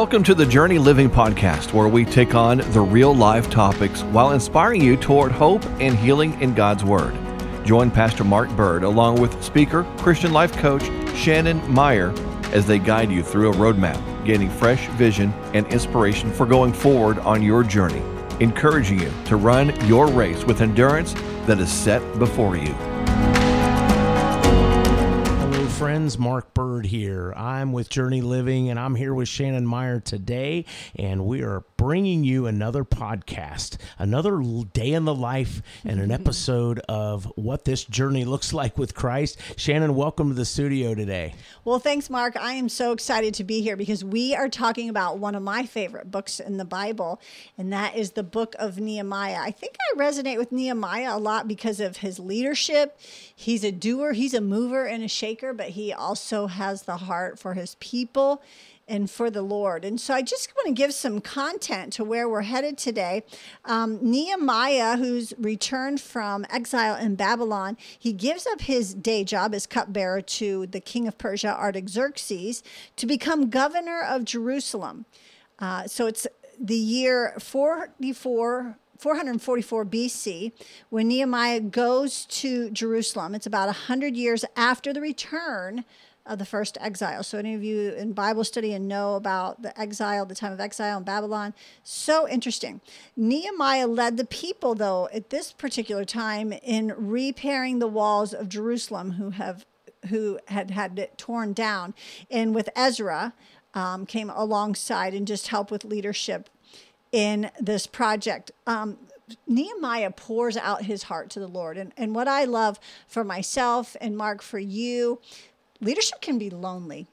Welcome to the Journey Living Podcast, where we take on the real life topics while inspiring you toward hope and healing in God's Word. Join Pastor Mark Burd along with speaker, Christian life coach Shannon Maier as they guide you through a roadmap, gaining fresh vision and inspiration for going forward on your journey, encouraging you to run your race with endurance that is set before you friends, Mark Burd here. I'm with Journey Living and I'm here with Shannon Maier today, and we are bringing you another podcast, another day in the life, and an episode of what this journey looks like with Christ. Shannon, welcome to the studio today. Well, thanks, Mark. I am so excited to be here because we are talking about one of my favorite books in the Bible, and that is the book of Nehemiah. I think I resonate with Nehemiah a lot because of his leadership. He's a doer, he's a mover and a shaker, but he also has the heart for his people and for the Lord. And so I just want to give some content to where we're headed today. Um, Nehemiah, who's returned from exile in Babylon, he gives up his day job as cupbearer to the king of Persia, Artaxerxes, to become governor of Jerusalem. Uh, so it's the year 44 444 BC, when Nehemiah goes to Jerusalem. It's about 100 years after the return of the first exile. So, any of you in Bible study and know about the exile, the time of exile in Babylon, so interesting. Nehemiah led the people, though, at this particular time in repairing the walls of Jerusalem, who have who had had it torn down, and with Ezra um, came alongside and just help with leadership in this project. Um, Nehemiah pours out his heart to the Lord. And, and what I love for myself and Mark, for you, leadership can be lonely.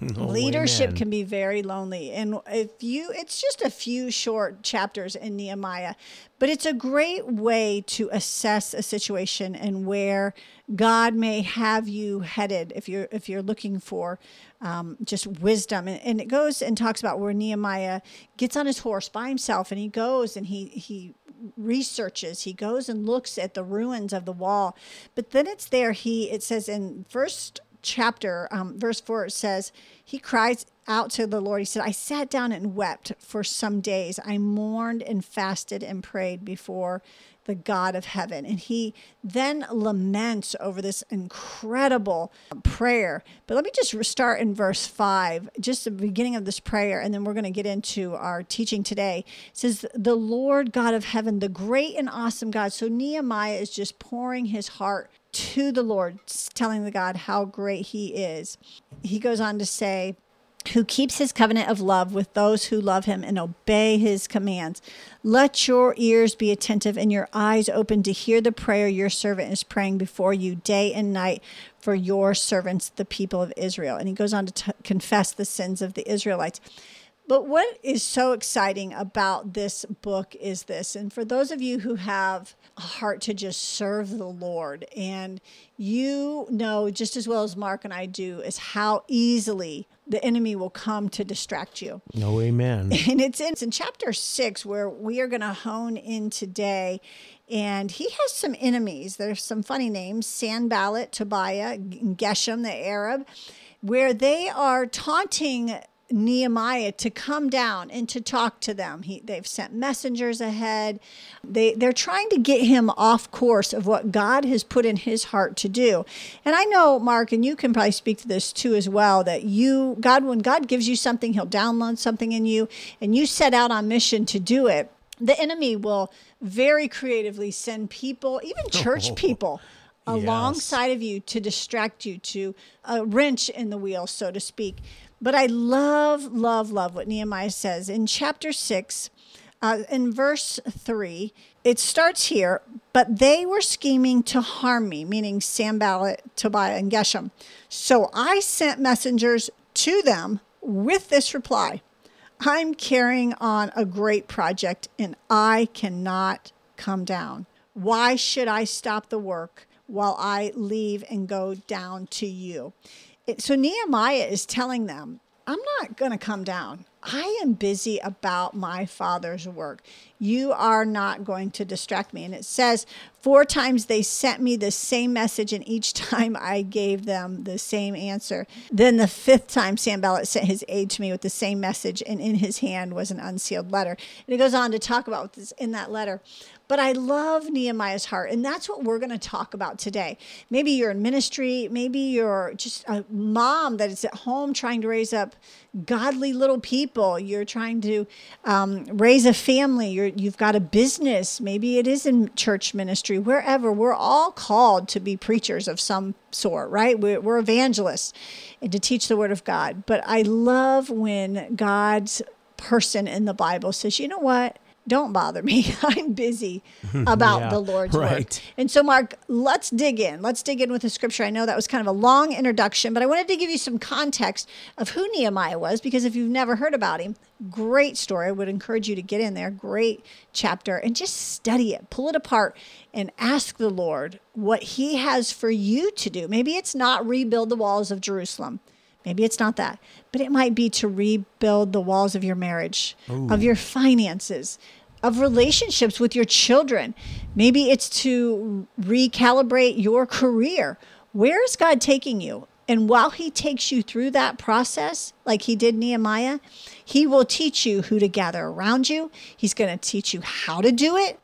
Oh, leadership can be very lonely. And if you, it's just a few short chapters in Nehemiah, but it's a great way to assess a situation and where God may have you headed if you're, if you're looking for um, just wisdom. And, and it goes and talks about where Nehemiah gets on his horse by himself and he goes and he, he researches he goes and looks at the ruins of the wall but then it's there he it says in first chapter um, verse 4 it says he cries out to the lord he said i sat down and wept for some days i mourned and fasted and prayed before the God of heaven. And he then laments over this incredible prayer. But let me just start in verse five, just the beginning of this prayer, and then we're going to get into our teaching today. It says, The Lord God of heaven, the great and awesome God. So Nehemiah is just pouring his heart to the Lord, telling the God how great he is. He goes on to say, who keeps his covenant of love with those who love him and obey his commands. Let your ears be attentive and your eyes open to hear the prayer your servant is praying before you day and night for your servants, the people of Israel. And he goes on to t- confess the sins of the Israelites. But what is so exciting about this book is this. And for those of you who have a heart to just serve the Lord, and you know just as well as Mark and I do, is how easily the enemy will come to distract you. No, amen. And it's in, it's in chapter six where we are going to hone in today. And he has some enemies. There's some funny names Sanballat, Tobiah, Geshem, the Arab, where they are taunting Nehemiah to come down and to talk to them. He, they've sent messengers ahead. They, they're trying to get him off course of what God has put in his heart to do. And I know, Mark, and you can probably speak to this too as well, that you, God, when God gives you something, he'll download something in you, and you set out on mission to do it. The enemy will very creatively send people, even church oh, people, alongside yes. of you to distract you, to a wrench in the wheel, so to speak. But I love, love, love what Nehemiah says in chapter six, uh, in verse three. It starts here, but they were scheming to harm me, meaning Sanballat, Tobiah, and Geshem. So I sent messengers to them with this reply I'm carrying on a great project and I cannot come down. Why should I stop the work while I leave and go down to you? So Nehemiah is telling them, I'm not going to come down. I am busy about my Father's work. You are not going to distract me. And it says, Four times they sent me the same message, and each time I gave them the same answer. Then the fifth time, Sanballat sent his aide to me with the same message, and in his hand was an unsealed letter. And it goes on to talk about this in that letter. But I love Nehemiah's heart, and that's what we're going to talk about today. Maybe you're in ministry, maybe you're just a mom that is at home trying to raise up godly little people. You're trying to um, raise a family. You're, you've got a business. Maybe it is in church ministry, wherever. We're all called to be preachers of some sort, right? We're, we're evangelists and to teach the word of God. But I love when God's person in the Bible says, you know what? Don't bother me. I'm busy about yeah, the Lord's right. work. And so, Mark, let's dig in. Let's dig in with the scripture. I know that was kind of a long introduction, but I wanted to give you some context of who Nehemiah was because if you've never heard about him, great story. I would encourage you to get in there. Great chapter and just study it, pull it apart, and ask the Lord what He has for you to do. Maybe it's not rebuild the walls of Jerusalem. Maybe it's not that, but it might be to rebuild the walls of your marriage, Ooh. of your finances, of relationships with your children. Maybe it's to recalibrate your career. Where is God taking you? And while He takes you through that process, like He did Nehemiah, He will teach you who to gather around you. He's going to teach you how to do it.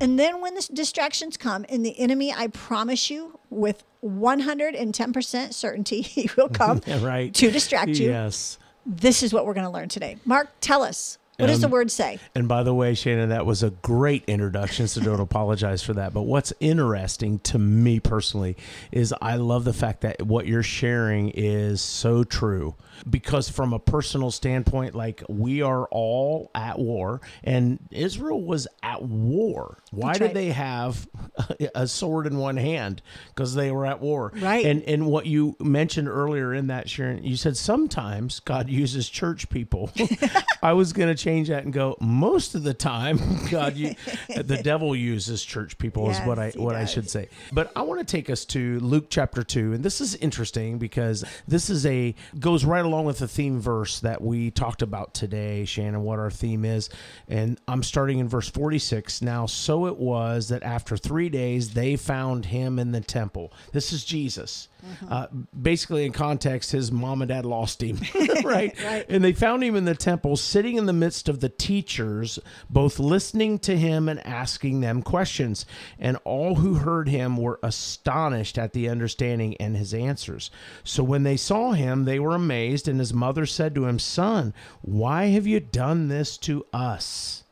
And then when the distractions come, and the enemy, I promise you, with 110% certainty, he will come right. to distract you. Yes. This is what we're going to learn today. Mark, tell us what does the word say? And by the way, Shannon, that was a great introduction, so don't apologize for that. But what's interesting to me personally is I love the fact that what you're sharing is so true. Because from a personal standpoint, like we are all at war, and Israel was at war. Why That's did right. they have a sword in one hand? Because they were at war. Right. And and what you mentioned earlier in that, Sharon, you said sometimes God uses church people. I was going to change that and go most of the time god you, the devil uses church people yes, is what i what does. i should say but i want to take us to luke chapter 2 and this is interesting because this is a goes right along with the theme verse that we talked about today shannon what our theme is. And i'm starting in verse 46 now so it was that after three days they found him in the temple. This is jesus Mm-hmm. Uh, basically, in context, his mom and dad lost him, right? right? And they found him in the temple, sitting in the midst of the teachers, both listening to him and asking them questions. And all who heard him were astonished at the understanding and his answers. So when they saw him, they were amazed. And his mother said to him, Son, why have you done this to us?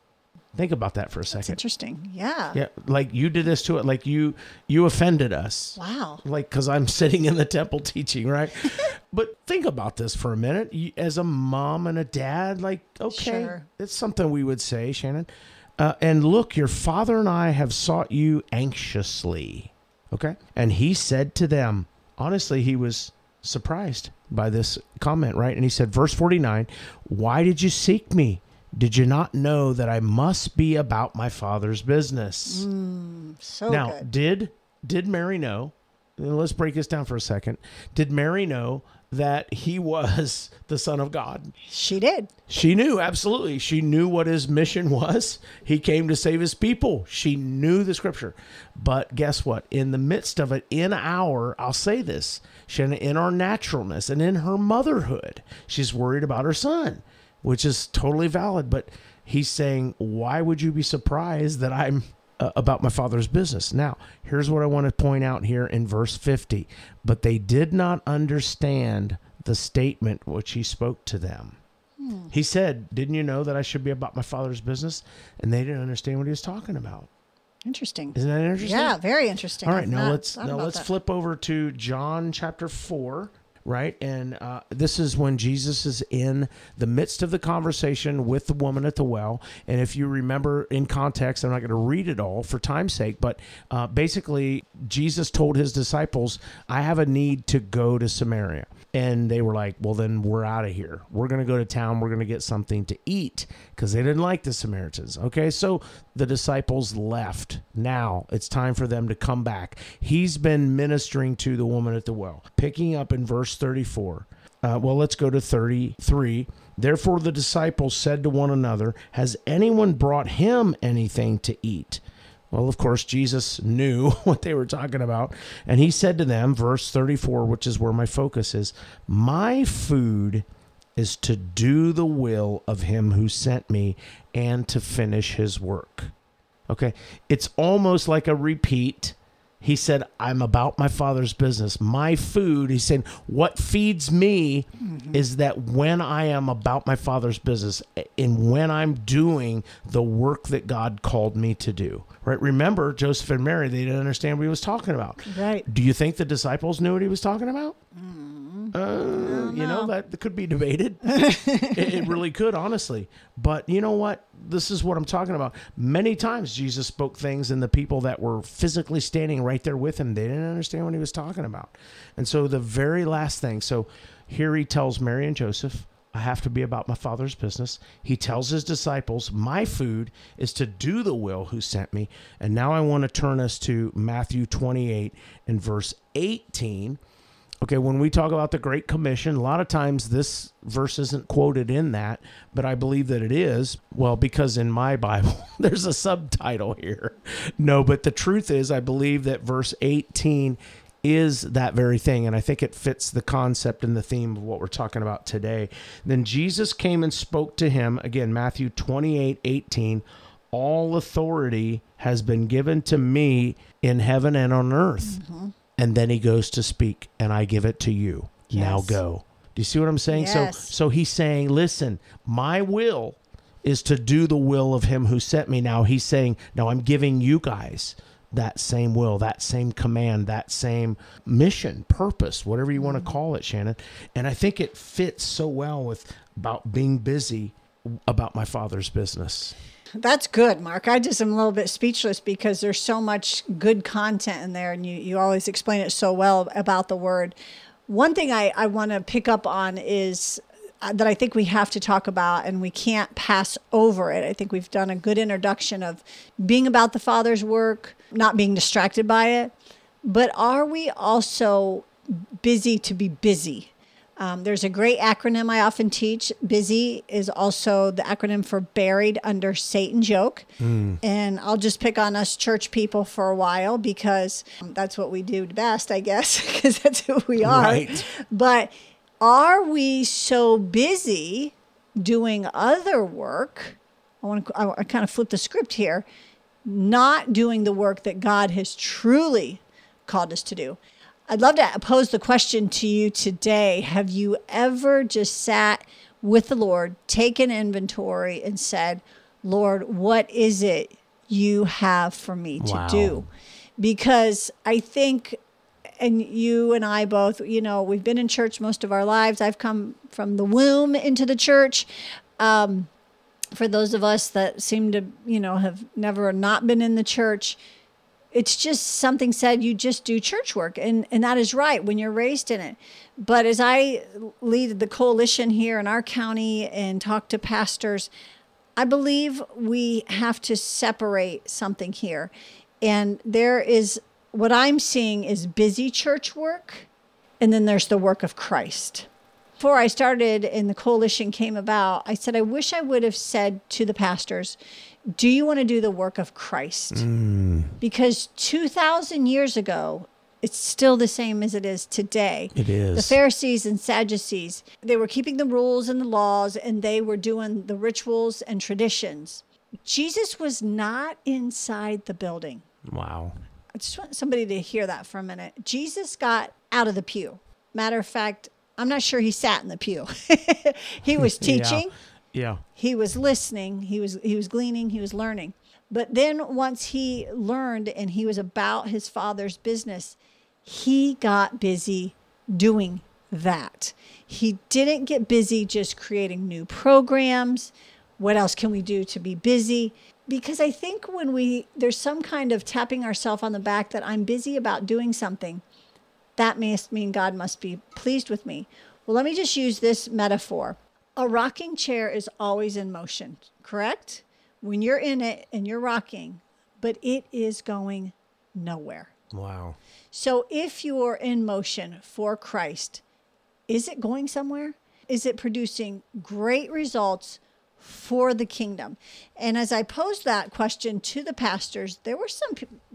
Think about that for a second. That's interesting. Yeah. Yeah, like you did this to it. Like you you offended us. Wow. Like because I'm sitting in the temple teaching, right? but think about this for a minute. As a mom and a dad, like okay, sure. it's something we would say, Shannon. Uh, and look, your father and I have sought you anxiously. Okay, and he said to them, honestly, he was surprised by this comment, right? And he said, verse 49, Why did you seek me? Did you not know that I must be about my father's business? Mm, so now, good. did did Mary know? Let's break this down for a second. Did Mary know that he was the son of God? She did. She knew absolutely. She knew what his mission was. He came to save his people. She knew the scripture. But guess what? In the midst of it, in our, I'll say this, in our naturalness and in her motherhood, she's worried about her son which is totally valid. But he's saying, why would you be surprised that I'm uh, about my father's business? Now, here's what I want to point out here in verse 50. But they did not understand the statement which he spoke to them. Hmm. He said, Didn't you know that I should be about my father's business? And they didn't understand what he was talking about. Interesting. Isn't that interesting? Yeah, very interesting. All right, now let's now let's that. flip over to John chapter 4 right? And uh, this is when Jesus is in the midst of the conversation with the woman at the well. And if you remember in context, I'm not going to read it all for time's sake, but uh, basically, Jesus told his disciples, I have a need to go to Samaria. And they were like, well, then we're out of here. We're going to go to town. We're going to get something to eat because they didn't like the Samaritans. Okay. So the disciples left. Now it's time for them to come back. He's been ministering to the woman at the well, picking up in verse 34. Uh, well, let's go to 33. Therefore, the disciples said to one another, Has anyone brought him anything to eat? Well, of course, Jesus knew what they were talking about. And he said to them, verse 34, which is where my focus is My food is to do the will of him who sent me and to finish his work. Okay. It's almost like a repeat. He said, I'm about my father's business. My food, he's saying, what feeds me mm-hmm. is that when I am about my father's business and when I'm doing the work that God called me to do. Right? Remember, Joseph and Mary, they didn't understand what he was talking about. Right. Do you think the disciples knew what he was talking about? Uh, you know that could be debated. it, it, really could, honestly. But you know what? This is what I'm talking about. Many times Jesus spoke things, and the people that were physically standing right there with him, they didn't understand what he was talking about. And so the very last thing. So here he tells Mary and Joseph, I have to be about my father's business. He tells his disciples, My food is to do the will who sent me. And now I want to turn us to Matthew 28 and verse 18 Okay, when we talk about the Great Commission, a lot of times this verse isn't quoted in that, but I believe that it is. Well, because in my Bible, there's a subtitle here. No, but the truth is, I believe that verse 18 is that very thing. And I think it fits the concept and the theme of what we're talking about today. Then Jesus came and spoke to him, again, Matthew 28 18. All authority has been given to me in heaven and on earth. Mm-hmm and then he goes to speak and I give it to you. Yes. Now go. Do you see what I'm saying? Yes. So so he's saying, listen, my will is to do the will of him who sent me. Now he's saying, now I'm giving you guys that same will, that same command, that same mission, purpose, whatever you want to mm-hmm. call it, Shannon. And I think it fits so well with about being busy about my father's business. That's good, Mark. I just am a little bit speechless because there's so much good content in there, and you, you always explain it so well about the word. One thing I, I want to pick up on is uh, that I think we have to talk about, and we can't pass over it. I think we've done a good introduction of being about the Father's work, not being distracted by it. But are we also busy to be busy? Um, there's a great acronym I often teach. Busy is also the acronym for buried under Satan's yoke. Mm. And I'll just pick on us church people for a while because that's what we do best, I guess, because that's who we are. Right. But are we so busy doing other work? I want to I, I kind of flip the script here, not doing the work that God has truly called us to do. I'd love to pose the question to you today. Have you ever just sat with the Lord, taken inventory, and said, Lord, what is it you have for me to wow. do? Because I think, and you and I both, you know, we've been in church most of our lives. I've come from the womb into the church. Um, for those of us that seem to, you know, have never not been in the church, it's just something said you just do church work and and that is right when you're raised in it. But as i lead the coalition here in our county and talk to pastors i believe we have to separate something here. And there is what i'm seeing is busy church work and then there's the work of christ. Before I started and the coalition came about, I said, I wish I would have said to the pastors, do you want to do the work of Christ? Mm. Because 2,000 years ago, it's still the same as it is today. It is. The Pharisees and Sadducees, they were keeping the rules and the laws and they were doing the rituals and traditions. Jesus was not inside the building. Wow. I just want somebody to hear that for a minute. Jesus got out of the pew. Matter of fact, I'm not sure he sat in the pew. he was teaching. yeah. Yeah. He was listening, he was he was gleaning, he was learning. But then once he learned and he was about his father's business, he got busy doing that. He didn't get busy just creating new programs. What else can we do to be busy? Because I think when we there's some kind of tapping ourselves on the back that I'm busy about doing something, that must mean God must be pleased with me. Well, let me just use this metaphor a rocking chair is always in motion, correct? When you're in it and you're rocking, but it is going nowhere. Wow. So if you're in motion for Christ, is it going somewhere? Is it producing great results for the kingdom? And as I posed that question to the pastors, there were some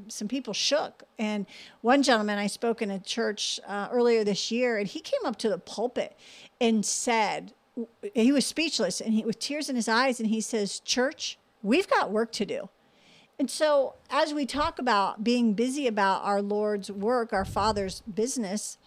some people shook. And one gentleman I spoke in a church uh, earlier this year, and he came up to the pulpit and said he was speechless and he with tears in his eyes, and he says, "Church, we've got work to do." And so, as we talk about being busy about our Lord's work, our Father's business,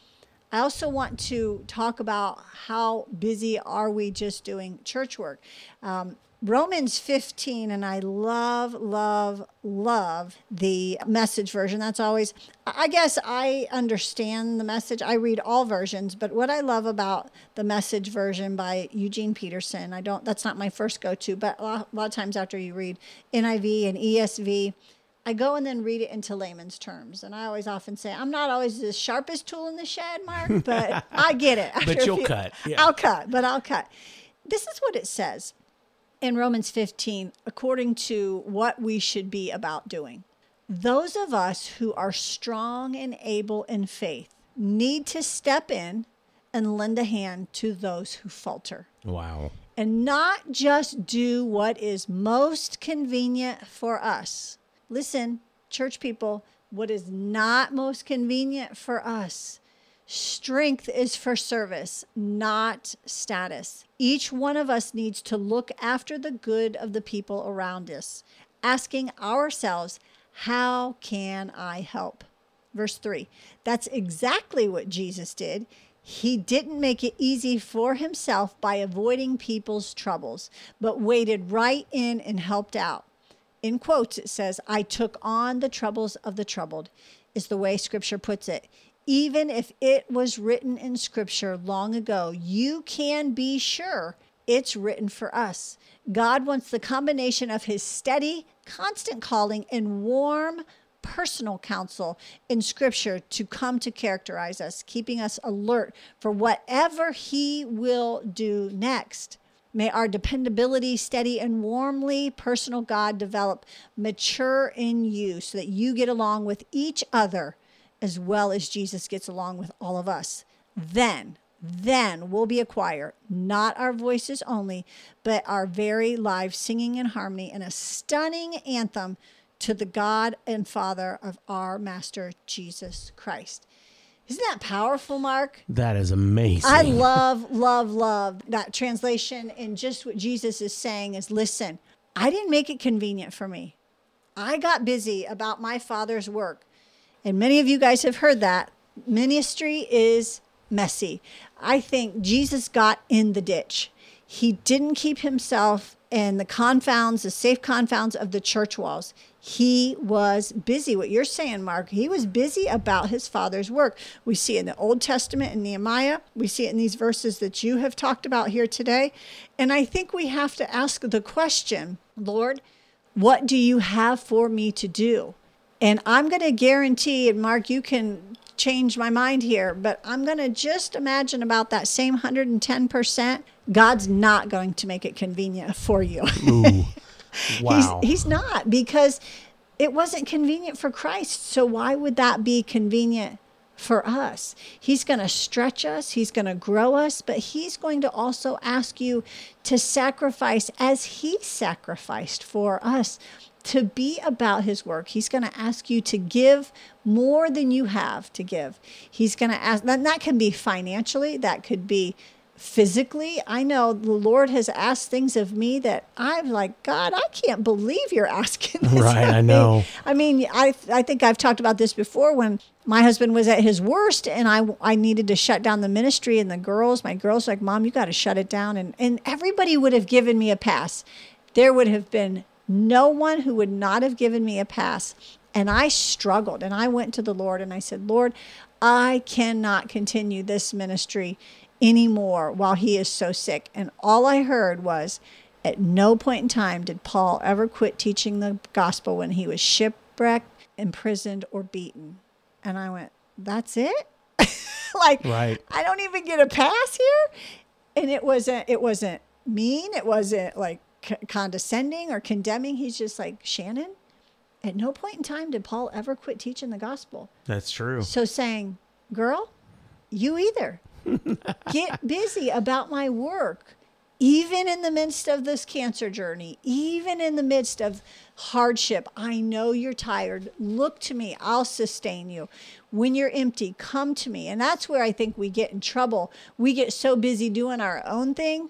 I also want to talk about how busy are we just doing church work. Um, Romans 15, and I love, love, love the message version. That's always, I guess I understand the message. I read all versions, but what I love about the message version by Eugene Peterson, I don't, that's not my first go to, but a lot, a lot of times after you read NIV and ESV, I go and then read it into layman's terms. And I always often say, I'm not always the sharpest tool in the shed, Mark, but I get it. but you'll cut. Yeah. I'll cut, but I'll cut. This is what it says in Romans 15 according to what we should be about doing. Those of us who are strong and able in faith need to step in and lend a hand to those who falter. Wow. And not just do what is most convenient for us. Listen, church people, what is not most convenient for us Strength is for service, not status. Each one of us needs to look after the good of the people around us, asking ourselves, How can I help? Verse 3 That's exactly what Jesus did. He didn't make it easy for himself by avoiding people's troubles, but waded right in and helped out. In quotes, it says, I took on the troubles of the troubled, is the way scripture puts it even if it was written in scripture long ago, you can be sure it's written for us. God wants the combination of his steady, constant calling and warm, personal counsel in scripture to come to characterize us, keeping us alert for whatever he will do next. May our dependability, steady and warmly personal God develop, mature in you so that you get along with each other as well as Jesus gets along with all of us, then, then we'll be a choir, not our voices only, but our very lives singing in harmony in a stunning anthem to the God and Father of our Master Jesus Christ. Isn't that powerful, Mark? That is amazing. I love, love, love that translation. And just what Jesus is saying is listen, I didn't make it convenient for me. I got busy about my Father's work. And many of you guys have heard that. Ministry is messy. I think Jesus got in the ditch. He didn't keep himself in the confounds, the safe confounds of the church walls. He was busy. What you're saying, Mark, he was busy about his father's work. We see in the Old Testament in Nehemiah. We see it in these verses that you have talked about here today. And I think we have to ask the question Lord, what do you have for me to do? And I'm going to guarantee, and Mark, you can change my mind here, but I'm going to just imagine about that same 110%. God's not going to make it convenient for you. Ooh, wow. he's, he's not because it wasn't convenient for Christ. So why would that be convenient for us. He's going to stretch us, He's going to grow us, but He's going to also ask you to sacrifice as He sacrificed for us to be about his work. He's going to ask you to give more than you have to give. He's going to ask, that, that can be financially, that could be physically. I know the Lord has asked things of me that I'm like, God, I can't believe you're asking this. Right, I know. I mean, I I think I've talked about this before when my husband was at his worst and I I needed to shut down the ministry and the girls, my girls like, "Mom, you got to shut it down." And and everybody would have given me a pass. There would have been no one who would not have given me a pass. And I struggled and I went to the Lord and I said, Lord, I cannot continue this ministry anymore while he is so sick. And all I heard was, at no point in time did Paul ever quit teaching the gospel when he was shipwrecked, imprisoned, or beaten. And I went, That's it? like right. I don't even get a pass here. And it wasn't it wasn't mean. It wasn't like condescending or condemning. He's just like, Shannon, at no point in time did Paul ever quit teaching the gospel. That's true. So saying, girl, you either. Get busy about my work. Even in the midst of this cancer journey, even in the midst of hardship, I know you're tired. Look to me. I'll sustain you. When you're empty, come to me. And that's where I think we get in trouble. We get so busy doing our own thing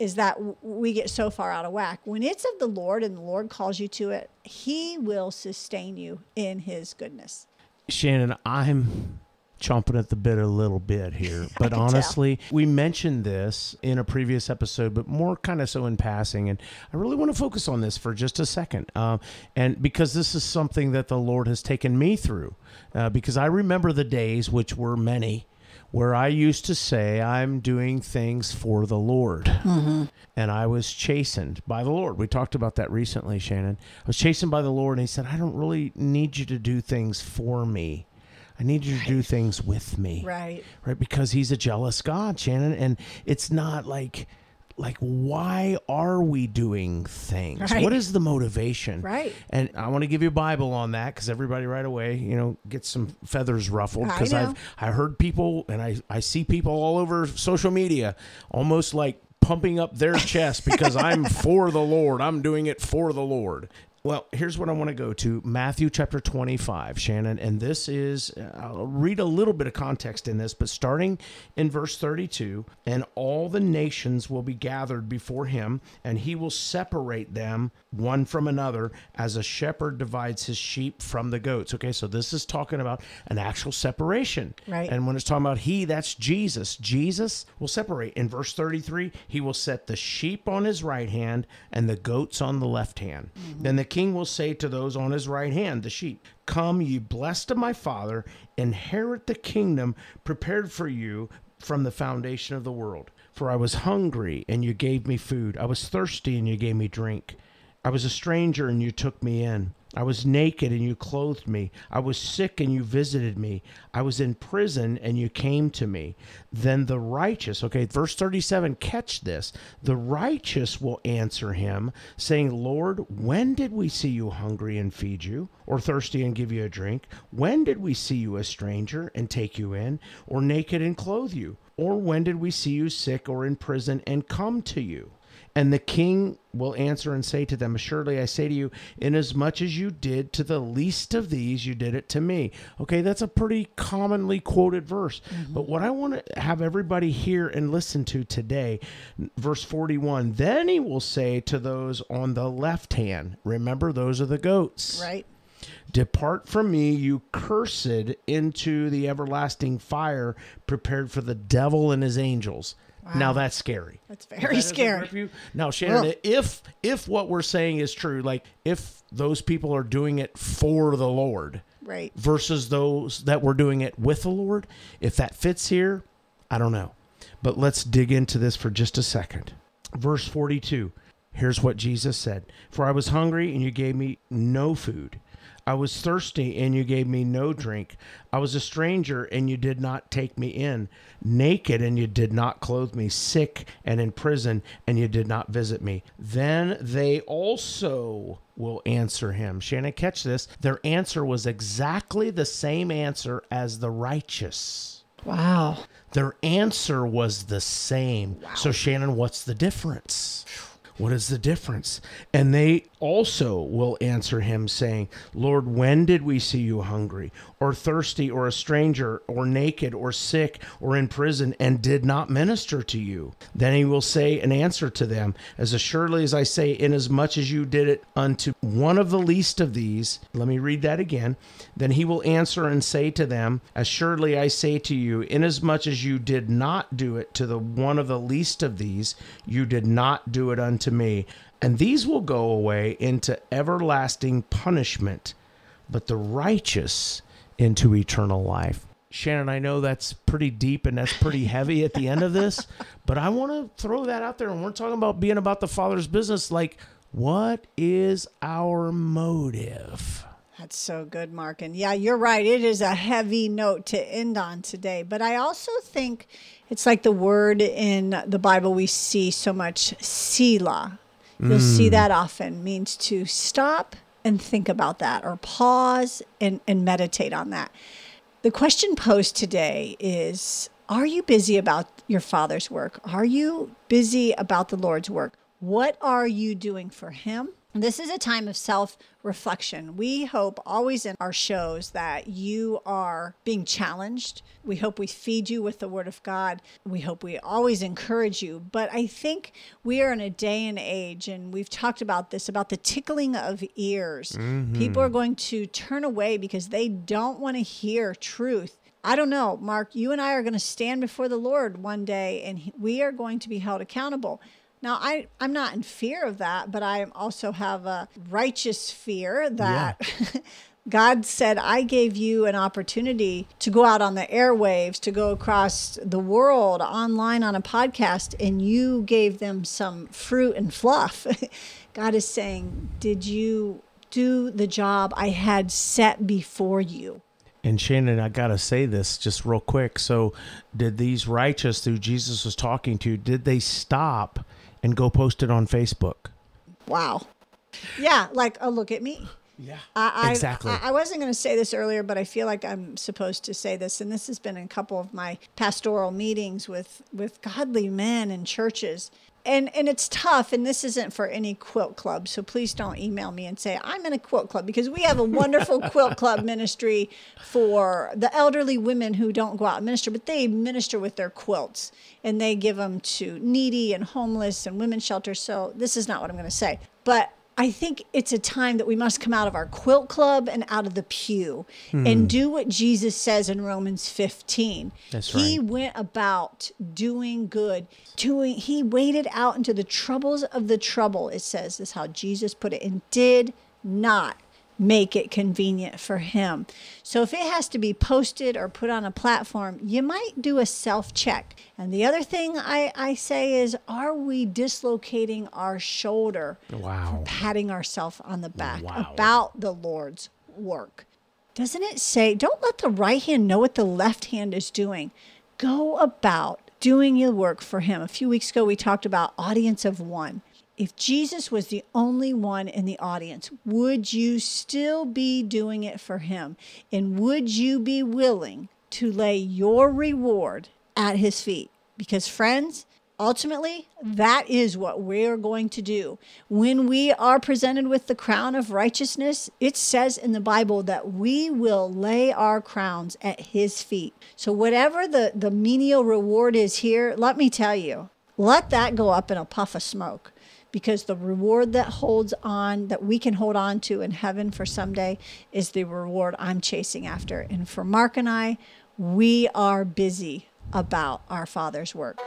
is that we get so far out of whack. When it's of the Lord and the Lord calls you to it, He will sustain you in His goodness. Shannon, I'm chomping at the bit a little bit here, but honestly, tell. we mentioned this in a previous episode, but more kind of so in passing. And I really want to focus on this for just a second, uh, and because this is something that the Lord has taken me through, uh, because I remember the days, which were many, where I used to say, I'm doing things for the Lord. Mm-hmm. And I was chastened by the Lord. We talked about that recently, Shannon. I was chastened by the Lord, and He said, I don't really need you to do things for me. I need you to do things with me. Right. Right. Because He's a jealous God, Shannon. And it's not like, like why are we doing things? Right. what is the motivation? Right. And i want to give you a bible on that because everybody right away you know gets some feathers ruffled because i've i heard people and i i see people all over social media almost like pumping up their chest because i'm for the lord. I'm doing it for the lord well, here's what I want to go to Matthew chapter 25, Shannon. And this is, I'll read a little bit of context in this, but starting in verse 32 and all the nations will be gathered before him, and he will separate them one from another as a shepherd divides his sheep from the goats. Okay, so this is talking about an actual separation. Right. And when it's talking about he, that's Jesus. Jesus will separate. In verse 33, he will set the sheep on his right hand and the goats on the left hand. Mm-hmm. Then the king will say to those on his right hand, the sheep, Come, ye blessed of my father, inherit the kingdom prepared for you from the foundation of the world. For I was hungry, and you gave me food. I was thirsty, and you gave me drink. I was a stranger, and you took me in. I was naked and you clothed me. I was sick and you visited me. I was in prison and you came to me. Then the righteous, okay, verse 37, catch this. The righteous will answer him, saying, Lord, when did we see you hungry and feed you, or thirsty and give you a drink? When did we see you a stranger and take you in, or naked and clothe you? Or when did we see you sick or in prison and come to you? And the king will answer and say to them, Assuredly I say to you, inasmuch as you did to the least of these, you did it to me. Okay, that's a pretty commonly quoted verse. Mm-hmm. But what I want to have everybody hear and listen to today, verse 41, then he will say to those on the left hand, remember, those are the goats. Right. Depart from me, you cursed, into the everlasting fire prepared for the devil and his angels. Wow. Now that's scary. That's very that scary. Now, Shannon, if if what we're saying is true, like if those people are doing it for the Lord, right, versus those that were doing it with the Lord, if that fits here, I don't know. But let's dig into this for just a second. Verse 42. Here's what Jesus said For I was hungry, and you gave me no food. I was thirsty, and you gave me no drink. I was a stranger, and you did not take me in. Naked, and you did not clothe me. Sick and in prison, and you did not visit me. Then they also will answer him. Shannon, catch this. Their answer was exactly the same answer as the righteous. Wow. Their answer was the same. Wow. So, Shannon, what's the difference? What is the difference? And they also will answer him, saying, Lord, when did we see you hungry, or thirsty, or a stranger, or naked, or sick, or in prison, and did not minister to you? Then he will say and answer to them, As assuredly as I say, inasmuch as you did it unto one of the least of these, let me read that again. Then he will answer and say to them, Assuredly I say to you, inasmuch as you did not do it to the one of the least of these, you did not do it unto me. And these will go away into everlasting punishment, but the righteous into eternal life. Shannon, I know that's pretty deep and that's pretty heavy at the end of this, but I want to throw that out there. And we're talking about being about the Father's business. Like, what is our motive? That's so good, Mark. And yeah, you're right. It is a heavy note to end on today. But I also think it's like the word in the Bible we see so much, Selah. You'll mm. see that often means to stop and think about that or pause and, and meditate on that. The question posed today is Are you busy about your Father's work? Are you busy about the Lord's work? What are you doing for Him? This is a time of self reflection. We hope always in our shows that you are being challenged. We hope we feed you with the Word of God. We hope we always encourage you. But I think we are in a day and age, and we've talked about this about the tickling of ears. Mm-hmm. People are going to turn away because they don't want to hear truth. I don't know, Mark, you and I are going to stand before the Lord one day and we are going to be held accountable. Now, I, I'm not in fear of that, but I also have a righteous fear that yeah. God said, I gave you an opportunity to go out on the airwaves, to go across the world online on a podcast, and you gave them some fruit and fluff. God is saying, Did you do the job I had set before you? And Shannon, I got to say this just real quick. So, did these righteous who Jesus was talking to, did they stop and go post it on Facebook. Wow. Yeah, like oh look at me. Yeah. I, exactly. I, I wasn't going to say this earlier, but I feel like I'm supposed to say this, and this has been in a couple of my pastoral meetings with with godly men in churches and and it's tough and this isn't for any quilt club so please don't email me and say i'm in a quilt club because we have a wonderful quilt club ministry for the elderly women who don't go out and minister but they minister with their quilts and they give them to needy and homeless and women's shelters so this is not what i'm going to say. But I think it's a time that we must come out of our quilt club and out of the pew hmm. and do what Jesus says in Romans 15. That's right. He went about doing good, doing he waded out into the troubles of the trouble. It says this is how Jesus put it and did not make it convenient for him. So if it has to be posted or put on a platform, you might do a self check. And the other thing I, I say is, are we dislocating our shoulder? Wow. Patting ourselves on the back wow. about the Lord's work. Doesn't it say, don't let the right hand know what the left hand is doing? Go about doing your work for Him. A few weeks ago, we talked about audience of one if Jesus was the only one in the audience, would you still be doing it for him? And would you be willing to lay your reward at his feet? Because, friends, ultimately, that is what we're going to do. When we are presented with the crown of righteousness, it says in the Bible that we will lay our crowns at his feet. So, whatever the, the menial reward is here, let me tell you, let that go up in a puff of smoke because the reward that holds on that we can hold on to in heaven for someday is the reward I'm chasing after. And for Mark and I, we are busy about our Father's work.